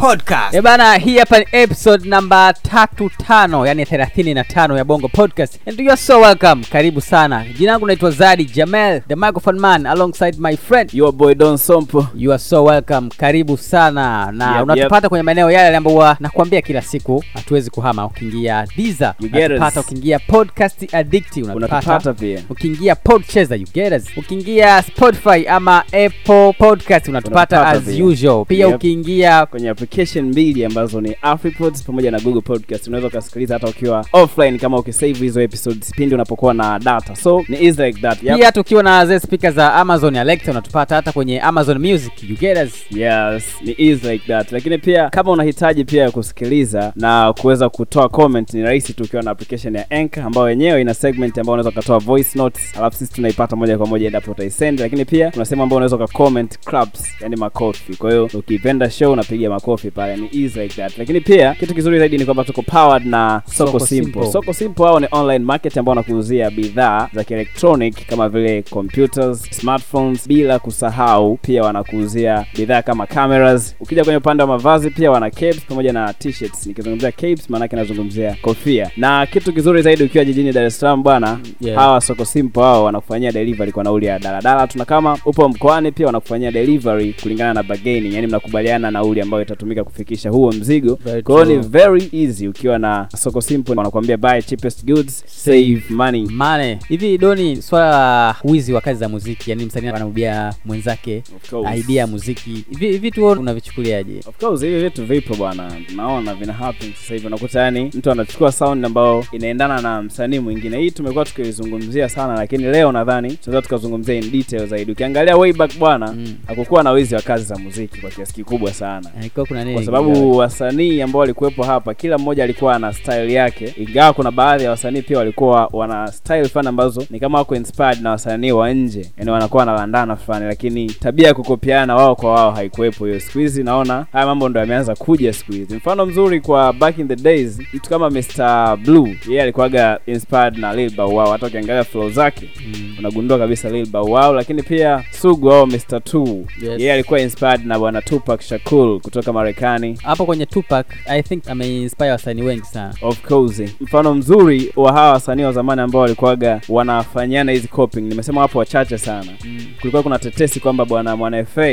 Podcast. Eh bana, hii hapa ni episode namba tatu tano, yani thelathini na tano ya Bongo Podcast and you are so welcome. Karibu sana. Jina langu naitwa Zadi Jamel, the microphone man alongside my friend. Your boy Don Sompo. You are so welcome. Karibu sana na Yep, unatupata kwenye maeneo yale ambayo nakwambia kila siku hatuwezi kuhama. Ukiingia us. unatupata, ukiingia Podcast Addict unatupata, pia. ukiingia Podchaser you get us, ukiingia Spotify ama Apple Podcast unatupata as usual. Pia Yep. ukiingia Kwenye application mbili ambazo ni AfriPods pamoja na Google Podcast. Unaweza ukasikiliza hata ukiwa offline kama ukisave hizo episodes pindi unapokuwa na data. So ni easy like that. Yep. pia tukiwa na zile speaker za Amazon Alexa unatupata hata kwenye Amazon Music you get us. Yes, ni easy like that. Lakini pia kama unahitaji pia kusikiliza na kuweza kutoa comment ni rahisi tu ukiwa na application ya Anchor ambayo yenyewe ina segment ambayo unaweza ukatoa voice notes, alafu sisi tunaipata moja kwa moja endapo utaisend. Lakini pia kuna sehemu ambayo unaweza ukacomment claps, yani makofi. Kwa hiyo ukipenda show unapiga makofi pale, ni easy like that. Lakini pia kitu kizuri zaidi ni kwamba tuko powered na Soko, Soko Simple. Simple. Soko Simple hao ni online market ambao wanakuuzia bidhaa za kielektronic kama vile computers, smartphones, bila kusahau pia wanakuuzia bidhaa kama cameras. Ukija kwenye upande wa mavazi pia wana capes pamoja na t-shirts. Nikizungumzia capes maanake nazungumzia kofia. Na kitu kizuri zaidi ukiwa jijini Dar es Salaam bwana, Yeah. hawa Soko Simple hao wanakufanyia delivery kwa nauli ya daladala tuna kama upo mkoani pia wanakufanyia delivery kulingana na bargaining, yani mnakubaliana nauli ambayo itatumika kufikisha huo mzigo. Kwa hiyo ni very easy ukiwa na Soko Simple, wanakuambia buy cheapest goods, save money. Money. hivi Doni, swala la wizi wa kazi za muziki, yani msanii anamwibia mwenzake idea ya muziki, hivi vitu wewe unavichukuliaje? Of course hivi vitu vipo bwana, naona vina happen sasa hivi. Unakuta yani mtu anachukua sound ambayo inaendana na msanii mwingine. Hii tumekuwa tukizungumzia sana, lakini leo nadhani tunaweza tukazungumzia in detail zaidi. Ukiangalia way back bwana, Mm. hakukuwa na wizi wa kazi za muziki kwa kiasi kikubwa sana Ilikuwa kuna nini? kwa sababu wasanii ambao walikuwepo hapa kila mmoja alikuwa ana style yake, ingawa kuna baadhi ya wasanii pia walikuwa wana style fulani ambazo ni kama wako inspired na wasanii wa nje, yani wanakuwa wanalandana fulani, lakini tabia ya kukopiana wao kwa wao haikuwepo hiyo. Siku hizi naona haya mambo ndo yameanza kuja siku hizi. Mfano mzuri kwa back in the days, mtu kama Mr Blue, yeye alikuwaga inspired na Lil Bow Wow, hata ukiangalia flow zake Mm. unagundua kabisa Lil Bow Wow, lakini pia Sugu au Mr 2 yeye yeah, alikuwa inspired na bwana Tupac Shakur kutoka Marekani. Hapo kwenye Tupac I think ameinspire wasanii wengi sana. Of course. Mfano mzuri wa hawa wasanii wa zamani ambao walikuwaga wanafanyana hizi coping, nimesema hapo wachache sana. Mm. Kulikuwa kuna tetesi kwamba bwana Mwana FA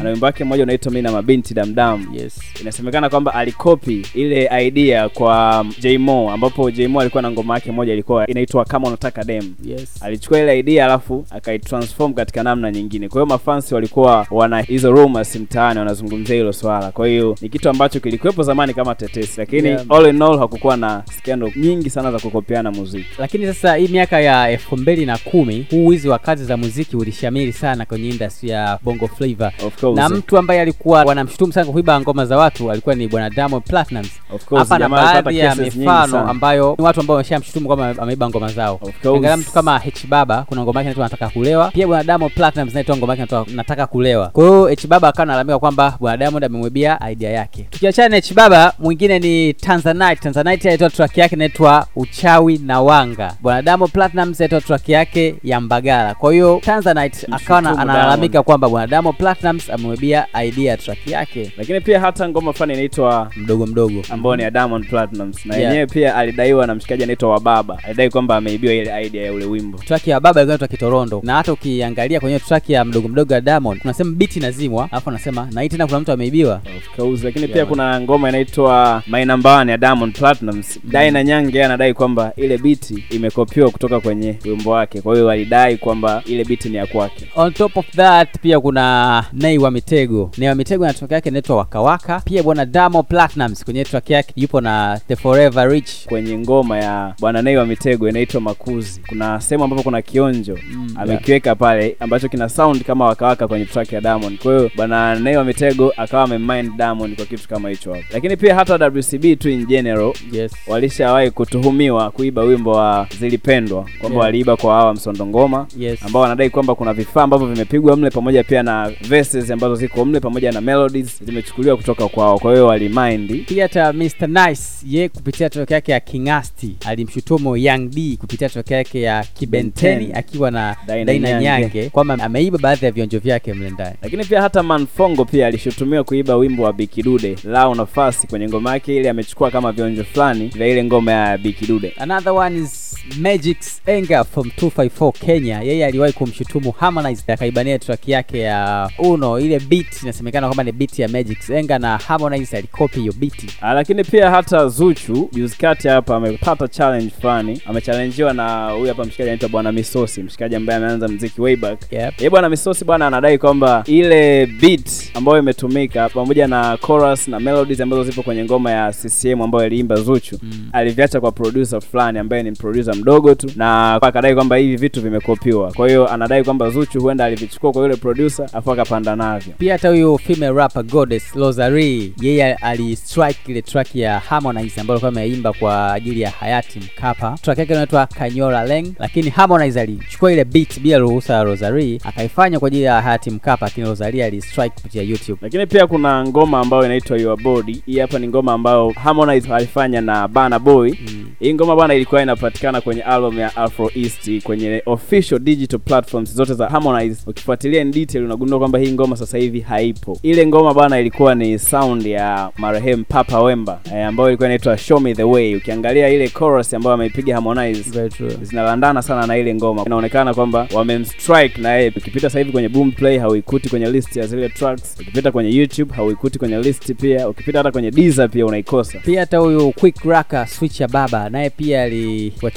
ana wimbo wake mmoja unaitwa Mimi na Mabinti Damdam. Yes. Inasemekana kwamba alikopi ile idea kwa J Mo, ambapo J Mo alikuwa na ngoma yake moja ilikuwa inaitwa kama unataka dem. Yes. Alichukua ile idea alafu akaitransform katika namna nyingine. Kwa hiyo mafansi walikuwa wana hizo rumors mtaani wanazungumzia hilo swala. Kwa hiyo ni kitu ambacho kilikuwepo zamani kama tetesi, lakini Yeah. all in all hakukuwa na scandal nyingi sana za kukopiana muziki. Lakini sasa hii miaka ya elfu mbili na kumi huu wizi wa kazi za muziki ulishamiri sana kwenye industry ya Bongo Flava. Na mtu ambaye alikuwa wanamshutumu sana kwa kuiba ngoma za watu alikuwa ni bwana Diamond Platnumz. Of course, Hapa na baadhi ya mifano ambayo ni watu ambao wameshamshutumu kwamba ameiba ngoma zao. Angalia mtu kama H Baba, kuna ngoma yake inaitwa nataka kulewa. Pia bwana Diamond Platnumz inaitwa ngoma yake nataka kulewa. Kwa hiyo H Baba akawa analalamika kwamba bwana Diamond amemwibia idea yake. Tukiachana na H Baba, mwingine ni Tanzanite. Tanzanite alitoa track yake inaitwa uchawi na wanga. Bwana Diamond Platnumz alitoa track yake ya Mbagala. Kwa hiyo Tanzanite akawa analalamika kwamba bwana Diamond Platnumz amemwibia idea ya track yake Lakini pia hata ngoma fulani inaitwa mdogo mdogo ambao ni ya Diamond Platnumz na Yeah. pia alidaiwa na mshikaji anaitwa Wababa. Alidai kwamba ameibiwa ile idea ya ule wimbo. track ya baba ilikuwa inaitwa Kitorondo, na hata ukiangalia kwenye track ya mdogo mdogo ya Diamond kuna sema beat inazimwa, alafu anasema na hii tena kuna mtu ameibiwa. Of course, lakini Yeah, pia man. kuna ngoma inaitwa My Number One ya Diamond Platnumz. Daina Nyange anadai kwamba ile biti imekopiwa kutoka kwenye wimbo wake, kwa hiyo alidai kwamba ile beat ni ya kwake. On top of that pia kuna Nay wa Mitego. Nay wa Mitego na track yake inaitwa Waka Waka. Pia bwana Diamond Platnumz kwenye track yake yupo na The Forever Rich. Kwenye ngoma ya bwana Nay wa Mitego inaitwa Makuzi, kuna sehemu ambapo kuna kionjo Mm, amekiweka pale ambacho kina sound kama wakawaka kwenye track ya Diamond. Kwa hiyo bwana Nay wa Mitego akawa amemind Diamond kwa kitu kama hicho hapo, lakini pia hata WCB tu in general Yes. walishawahi kutuhumiwa kuiba wimbo wa Zilipendwa kwamba Yeah. waliiba kwa hawa msondo ngoma Yes. ambao wanadai kwamba kuna vifaa ambavyo vimepigwa mle pamoja pia na verses ambazo ziko mle pamoja na melodies zimechukuliwa kutoka kwao, kwa hiyo walimindi pia hata Mr Nice ye kupitia track yake ya Kingasti alimshutumu Young D kupitia track yake ya Kibenteni akiwa na Daina. Nyange kwamba ameiba baadhi ya vionjo vyake mle ndani. lakini pia hata Manfongo pia alishutumiwa kuiba wimbo wa Bikidude lao nafasi kwenye ngoma yake ile, amechukua kama vionjo fulani vya ile ngoma ya Bikidude. Another one is Magic's Anger from 254 Kenya. Yeye aliwahi kumshutumu Harmonize akaibania track yake ya Uno, ile beat inasemekana kwamba ni beat ya Magic's Anger na Harmonize alikopi hiyo beat. Ah, lakini pia hata Zuchu juzi kati hapa amepata challenge fulani, amechallenjiwa na huyu hapa mshikaji anaitwa Bwana Misosi, mshikaji ambaye ameanza mziki way back. Yep. Yeye Bwana Misosi bwana anadai kwamba ile beat ambayo imetumika pamoja na chorus na melodies ambazo zipo kwenye ngoma ya CCM ambayo aliimba Zuchu Mm. aliviacha kwa producer fulani ambaye ni producer mdogo tu, na akadai kwamba hivi vitu vimekopiwa. Kwa hiyo anadai kwamba Zuchu huenda alivichukua kwa yule producer afu akapanda navyo. Pia hata huyu female rapper Goddess Rosary yeye alistrike ile track ya Harmonize ambayo alikuwa ameimba kwa ajili ya hayati Mkapa. Track yake inaitwa Kanyola Leng, lakini Harmonize alichukua ile beat bila ruhusa ya Rosary akaifanya kwa ajili ya hayati Mkapa, lakini Rosary alistrike kupitia YouTube. lakini pia kuna ngoma ambayo inaitwa Your Body. Hii hapa ni ngoma ambayo Harmonize alifanya na Burna Boy. Mm. Ngoma bwana ilikuwa inapatikana kwenye album ya Afro East kwenye official digital platforms zote za Harmonize. Ukifuatilia in detail unagundua kwamba hii ngoma sasa hivi haipo. Ile ngoma bana ilikuwa ni sound ya marehemu Papa Wemba e, ambayo ilikuwa inaitwa Show Me The Way. Ukiangalia ile chorus ambayo ameipiga Harmonize zinalandana sana na ile ngoma. Inaonekana kwamba wamemstrike na yeye. Ukipita sasa hivi kwenye Boomplay hauikuti kwenye list ya zile tracks, ukipita kwenye YouTube hauikuti kwenye list pia, ukipita hata kwenye Deezer pia unaikosa. Pia hata huyu Quick Raka Switch ya Baba naye pia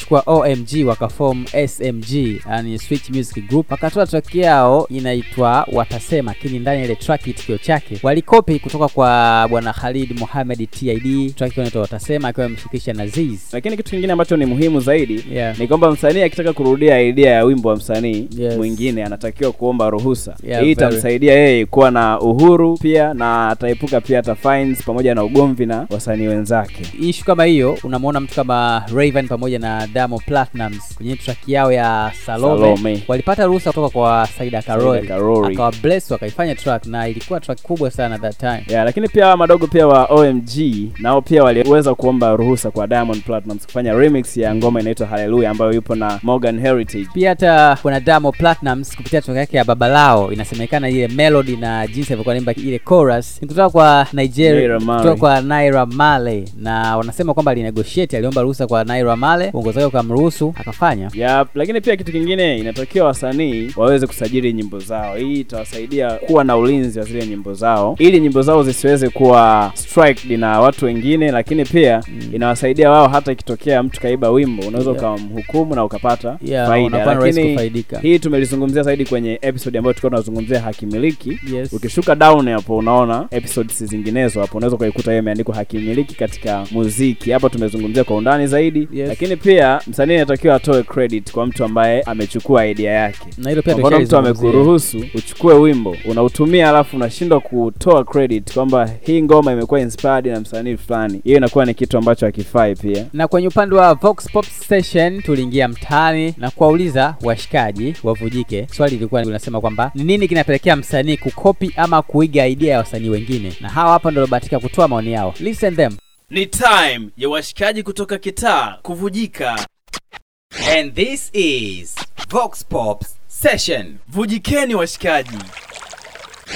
aliwachukua OMG wakaform SMG, yani Switch Music Group, wakatoa track yao inaitwa Watasema, lakini ndani ile track itikio chake walikopi kutoka kwa bwana Khalid Mohamed TID, track inaitwa Watasema akiwa ameshirikisha na Ziz. Lakini kitu kingine ambacho ni muhimu zaidi Yeah. ni kwamba msanii akitaka kurudia idea ya wimbo wa msanii Yes. mwingine anatakiwa kuomba ruhusa. Yeah, Hii itamsaidia yeye kuwa na uhuru pia na ataepuka pia hata fines pamoja na ugomvi na wasanii wenzake. Ishu kama hiyo unamwona mtu kama Raven pamoja na Diamond Platnumz kwenye track yao ya Salome, Salome. walipata ruhusa kutoka kwa Saida Karoli. akawa bless wakaifanya track na ilikuwa track kubwa sana that time. Yeah, lakini pia hawa madogo pia wa OMG nao pia waliweza kuomba ruhusa kwa Diamond Platnumz kufanya remix ya ngoma inaitwa Hallelujah ambayo yupo na Morgan Heritage. pia hata kuna Diamond Platnumz kupitia track yake ya Babalao inasemekana ile melody na jinsi alivyokuwa anaimba ile chorus ni kutoka kwa Nigeria, kutoka kwa Naira Marley, na wanasema kwamba alinegotiate, aliomba ruhusa kwa Naira Marley, uongozi wake ukamruhusu akafanya. Yep, lakini pia kitu kingine inatakiwa wasanii waweze kusajili nyimbo zao. Hii itawasaidia kuwa na ulinzi wa zile nyimbo zao ili nyimbo zao zisiweze kuwa striked na watu wengine, lakini pia inawasaidia wao hata ikitokea mtu kaiba wimbo unaweza Yeah. ukamhukumu na ukapata Yeah, faida. Lakini hii tumelizungumzia zaidi kwenye episode ambayo tulikuwa tunazungumzia hakimiliki. Yes. Ukishuka down hapo unaona episodes zinginezo hapo unaweza ukaikuta hiyo imeandikwa hakimiliki katika muziki. Hapo tumezungumzia kwa undani zaidi, Yes. lakini pia msanii anatakiwa atoe credit kwa mtu ambaye amechukua idea yake. Na hilo pia Kwa mtu amekuruhusu uchukue wimbo unautumia, alafu unashindwa kutoa credit kwamba hii ngoma imekuwa inspired na msanii fulani, hiyo inakuwa ni kitu ambacho hakifai pia. na kwenye upande wa Vox Pop Station tuliingia mtaani na kuwauliza washikaji wavujike. Swali lilikuwa linasema kwamba ni nini kinapelekea msanii kukopi ama kuiga idea ya wasanii wengine, na hawa hapa ndio waliobahatika kutoa maoni yao. Listen them. Ni time ya washikaji kutoka kitaa kuvujika. And this is Vox Pops Session. Vujikeni washikaji.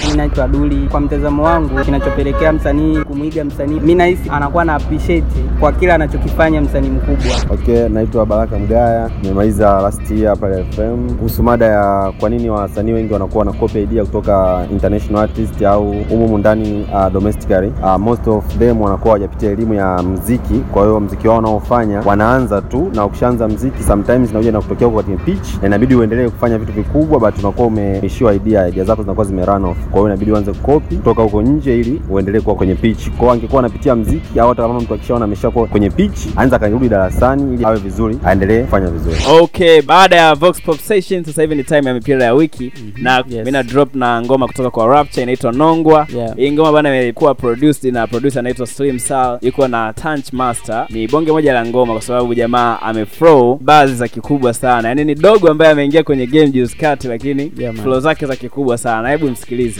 Mimi naitwa Duli. Kwa mtazamo wangu, kinachopelekea msanii kumwiga msanii, mimi nahisi anakuwa na appreciate kwa kila anachokifanya msanii mkubwa. Okay, naitwa Baraka Mgaya, nimemaliza last year pale FM kuhusu mada ya kwa nini wasanii wengi wanakuwa na copy idea kutoka international artist au umumu ndani uh, domestically. Uh, most of them wanakuwa hawajapitia elimu ya mziki, kwa hiyo mziki wao wanaofanya wanaanza tu, na ukishaanza mziki sometimes inakuja na kutokea kwenye pitch, na inabidi uendelee kufanya vitu vikubwa, but unakuwa umeishiwa idea, idea zako zinakuwa zime off, kwa hiyo inabidi uanze kukopi kutoka huko nje ili uendelee kuwa kwenye pitch. Kwa hiyo angekuwa anapitia mziki au hata kama mtu akishaona ameshakuwa kwenye pitch, anza akarudi darasani ili awe vizuri, aendelee kufanya vizuri. Okay, baada ya Vox Pop Session sasa hivi ni time ya mipira ya wiki na yes. mimi na drop na ngoma kutoka kwa Rapture inaitwa Nongwa. Yeah. Hii ngoma bana imekuwa produced na producer anaitwa Slim Sal, yuko na Tanch Master. Ni bonge moja la ngoma kwa sababu jamaa ameflow bazi za kikubwa sana. Yaani ni dogo ambaye ameingia kwenye game juzi kati lakini Yeah, flow zake za kikubwa sana. Hebu msikilize.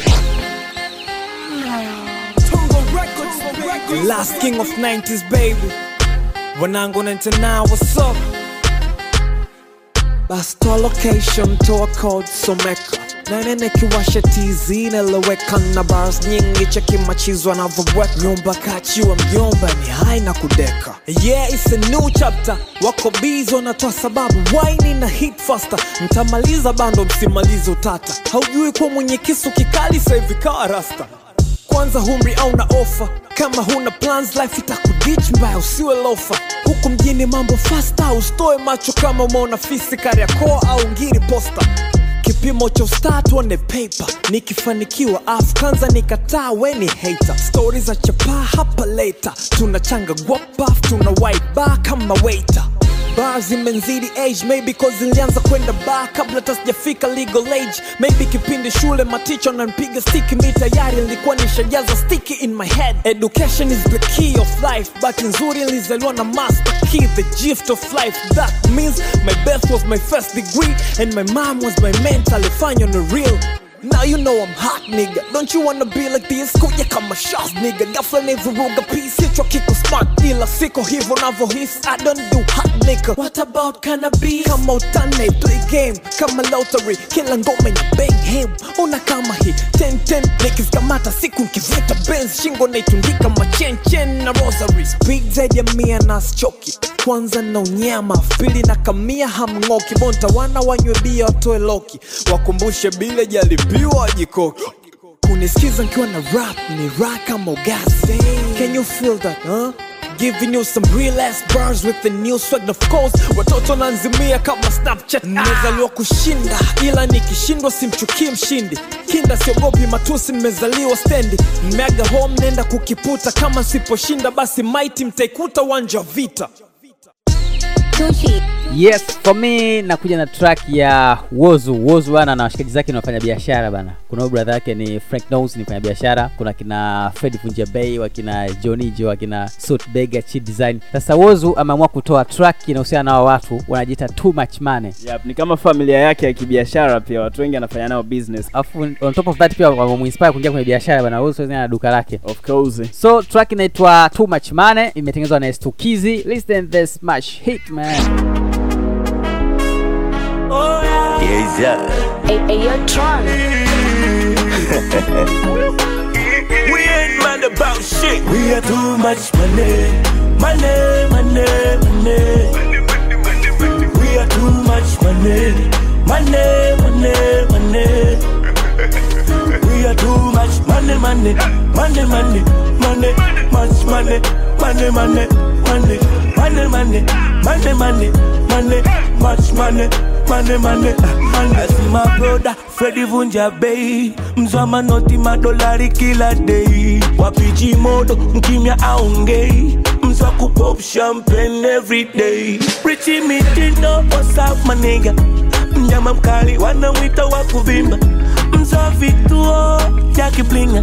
The last king of 90s baby. When I'm going wanangu 99 what's up? Basta location toa code someka nanene kiwasha tz naloweka na bars nyingi cheki machizwa navyoweka nyumba kachiwa mjomba ni hai na kudeka. Yeah it's a new chapter. Wako bizi wanatoa sababu. Waini na hit faster? Mtamaliza bando msimalizi utata. Haujui kuwa mwenye kisu kikali sahivi kawa rasta. Kwanza humri au na ofa. Kama huna plans life itakudich mbaya usiwe lofa. Huku mjini mambo fasta ustoe macho kama umeona fisi kariakoa au ngiri posta kipimo cha ustatu on the paper. Nikifanikiwa afu kanza nikataa weni hater. Stori za chapaa hapa leta tunachanga guapaf tuna white kama waiter bar zimenzidi age maybe cause zilianza kwenda bar kabla tasijafika legal age. Maybe kipindi shule maticha nanpiga stiki mi tayari nilikuwa nishajaza stiki in my head. Education is the key of life but nzuri nilizaliwa na master key the gift of life. That means my birth was my first degree and my mom was my mentor alifanya on real. Now you know I'm hot nigga. Don't you wanna be like this? Kuja kama shots nigga. Ghafla nivuruga peace. Hichwa kiko smart Ila siko hivyo navyohisi. I don't do hot nigga. What about cannabis? Kama utane play game Kama lottery. Kila ngoma ina bang him. Una kama hii 10-10 Niggas kamata siku nkivuta Benz Shingo naitundika machen chen na rosary. Speak zaidi ya mia na schoki kwanza na unyama pili na kamia hamng'oki bonta wana wanywe bia watoe loki. Wakumbushe bile jalibiwa jikoki kunisikiza nkiwa na rap ni raka mogase can you feel that huh? Giving you some real ass burns with the new swag of course. Watoto nanzimia kama snapchat. Nimezaliwa kushinda ila nikishindwa simchukii mshindi. Kinda siogopi matusi nimezaliwa stendi. Mmeaga home nenda kukiputa kama siposhinda basi maiti mtaikuta uwanja wa vita yes for me nakuja na track ya wozu. Wozu bana na washikaji zake ni wafanya biashara bana. Kuna brother yake ni frank Nose ni mfanya biashara kuna kina fred vunja bay wakina jonijo wakina Suit bega chi design. Sasa wozu ameamua kutoa track inahusiana na watu wanajiita too much money. Yep, ni kama familia yake ya kibiashara pia watu wengi anafanya nao business. Alafu on top of that pia wamemuinspire kuingia kwenye biashara bana. Wozu na duka lake. Of course. So track inaitwa too much money imetengenezwa na stukizi listen this much hit man Yes, yeah. Hey, hey, yo, Tron. We ain't mad about shit. We are too much money. Money, money, money. We are too much money. Money, money, money. We are too much money, money, money, money, money, money, much money, money, money, money, money, money, money, money, money, much money, mane mane ah, asima broda fredi vunja bei. Mzwa manoti madolari kila dei. Wapichi modo mkimya aongei. Mzwa kupop champagne everyday richi mitindo osaf maniga. Mnyama mkali wanamwito wa kuvimba. Mzwa vituo vya kiblinga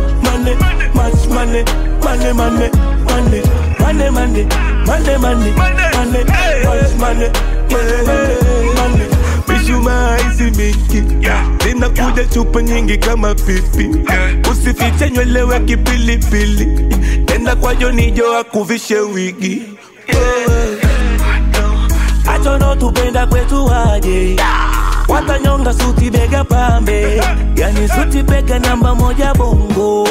money, money, money, money, money, money, money, money, money, money, money, money. Mishumaa izimiki zinakuja chupa nyingi kama pipi, usifiche nywele wa kipilipili, tenda kwa Jonijo akuvishe wigi tupenda kwetu waje watanyonga suti bega pambe yani suti bega namba moja bongo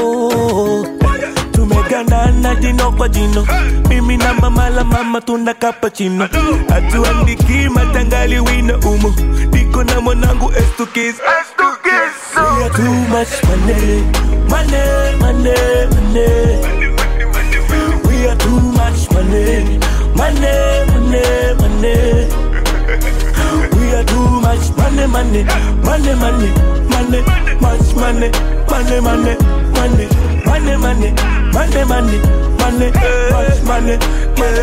tumegandana jino kwa jino mimi na mama la mama tuna kapachino hatuandiki matangali wina umo niko na mwanangu estukis We are too much money, money, money, money. We are too much money, money, money, money. We are too much money, money, money, money, money, much money, money, money, money, money, money, money, money, money, money, money, money,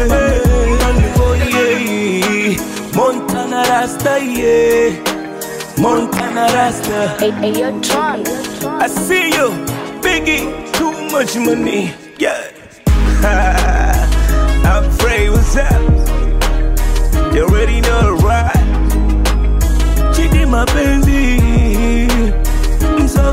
money, oh yeah. Montana Rasta, yeah. Montana Rasta. Hey, hey, yo, Tron. I see you, Biggie. Too much money, yeah. I'm afraid what's up. You already know the ride. Chidi mapenzi, msafi begi.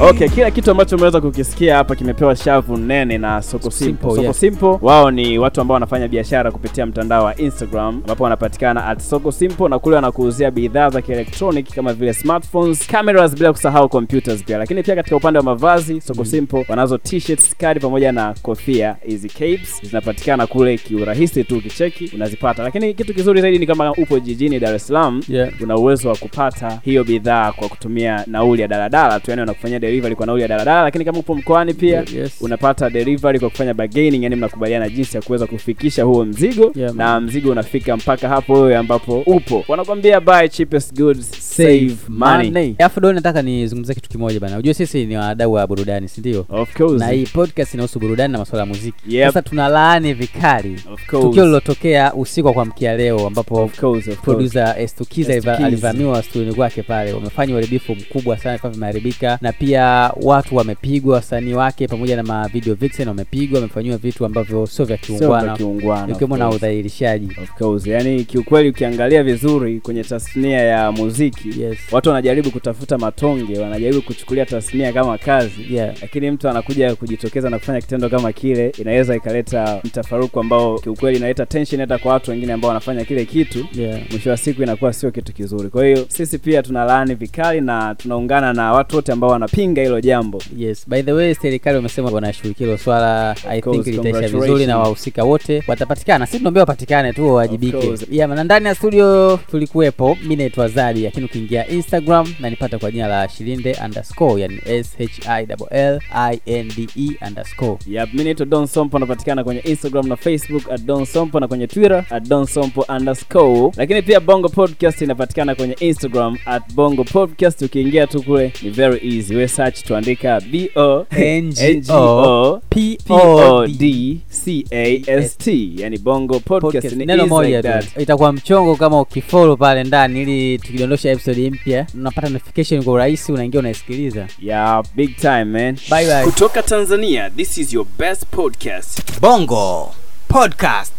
Okay kila kitu ambacho umeweza kukisikia hapa kimepewa shavu nene na soko simple, Simple, soko yeah. simple. Wao ni watu ambao wanafanya biashara kupitia mtandao wa instagram ambapo wanapatikana at soko simple na kule wanakuuzia bidhaa za kielektronic kama vile smartphones cameras bila kusahau computers pia. Lakini pia katika upande wa mavazi soko simple wanazo t-shirts pamoja na kofia hizi capes zinapatikana kule kiurahisi tu ukicheki unazipata. Lakini kitu kizuri zaidi ni kama upo jijini dar es salaam Yeah. una uwezo wa kupata hiyo bidhaa kwa kutumia nauli ya daladala tu yani wanakufanyia delivery kwa nauli ya daladala lakini kama upo mkoani pia yes. unapata delivery kwa kufanya bargaining yani mnakubaliana jinsi ya kuweza kufikisha huo mzigo Yeah, na mzigo unafika mpaka hapo wewe ambapo upo. Wanakwambia buy cheapest goods save money. alafu Doni, nataka nizungumzie kitu kimoja bana. Unajua sisi ni wadau wa burudani si ndio? Of course. Na hii podcast inahusu burudani na masuala ya muziki. Yep. sasa tunalaani vikali of tukio lilotokea usiku wa kuamkia leo ambapo of course of course. producer Estukiza Estukiza. alivamiwa studioni kwake pale. Wamefanya uharibifu mkubwa sana vifaa vimeharibika na pia watu wamepigwa wasanii wake pamoja na mavideo vixen wamepigwa wamefanyiwa vitu ambavyo sio vya kiungwana. kiungwana ikiwemo na udhalilishaji. Of course. Yani kiukweli ukiangalia vizuri kwenye tasnia ya muziki yes. watu wanajaribu kutafuta matonge wanajaribu kuchukulia tasnia kama kazi. Yeah. Lakini mtu anakuja kujitokeza na kufanya kitendo kama kile inaweza ikaleta mtafaruku ambao kiukweli inaleta tension hata kwa watu wengine ambao wanafanya kile kitu. Yeah. Mwisho wa siku inakuwa sio kitu kizuri. Kwa hiyo sisi pia tunalaani vikali na tunaungana na watu wote ambao wanapinga hilo jambo. Yes. By the way serikali wamesema wanashughulikia hilo swala. I think litaisha vizuri na wahusika wote watapatikana. Si tunaambia wapatikane tu wawajibike. Yeah, na ndani ya studio tulikuwepo. Mi naitwa zadi lakini ukiingia instagram na nipata kwa jina la shilinde underscore yani s h i l i n d e underscore. Yep, mi naitwa Don Sompo napatikana kwenye Instagram na Facebook at Don Sompo na kwenye Twitter at Don Sompo underscore. Lakini pia Bongo Podcast inapatikana kwenye Instagram at Bongo Podcast. Ukiingia tu kule ni very easy, we search tuandika B O N G O p P O D C A S T, yani Bongo Podcast podcast. ni neno moja like tu. itakuwa mchongo kama ukifolo pale ndani ili tukidondosha episode mpya unapata notification kwa urahisi unaingia unaisikiliza. Yeah, big time man. bye bye. Kutoka tanzania this is your best podcast. Bongo Podcast.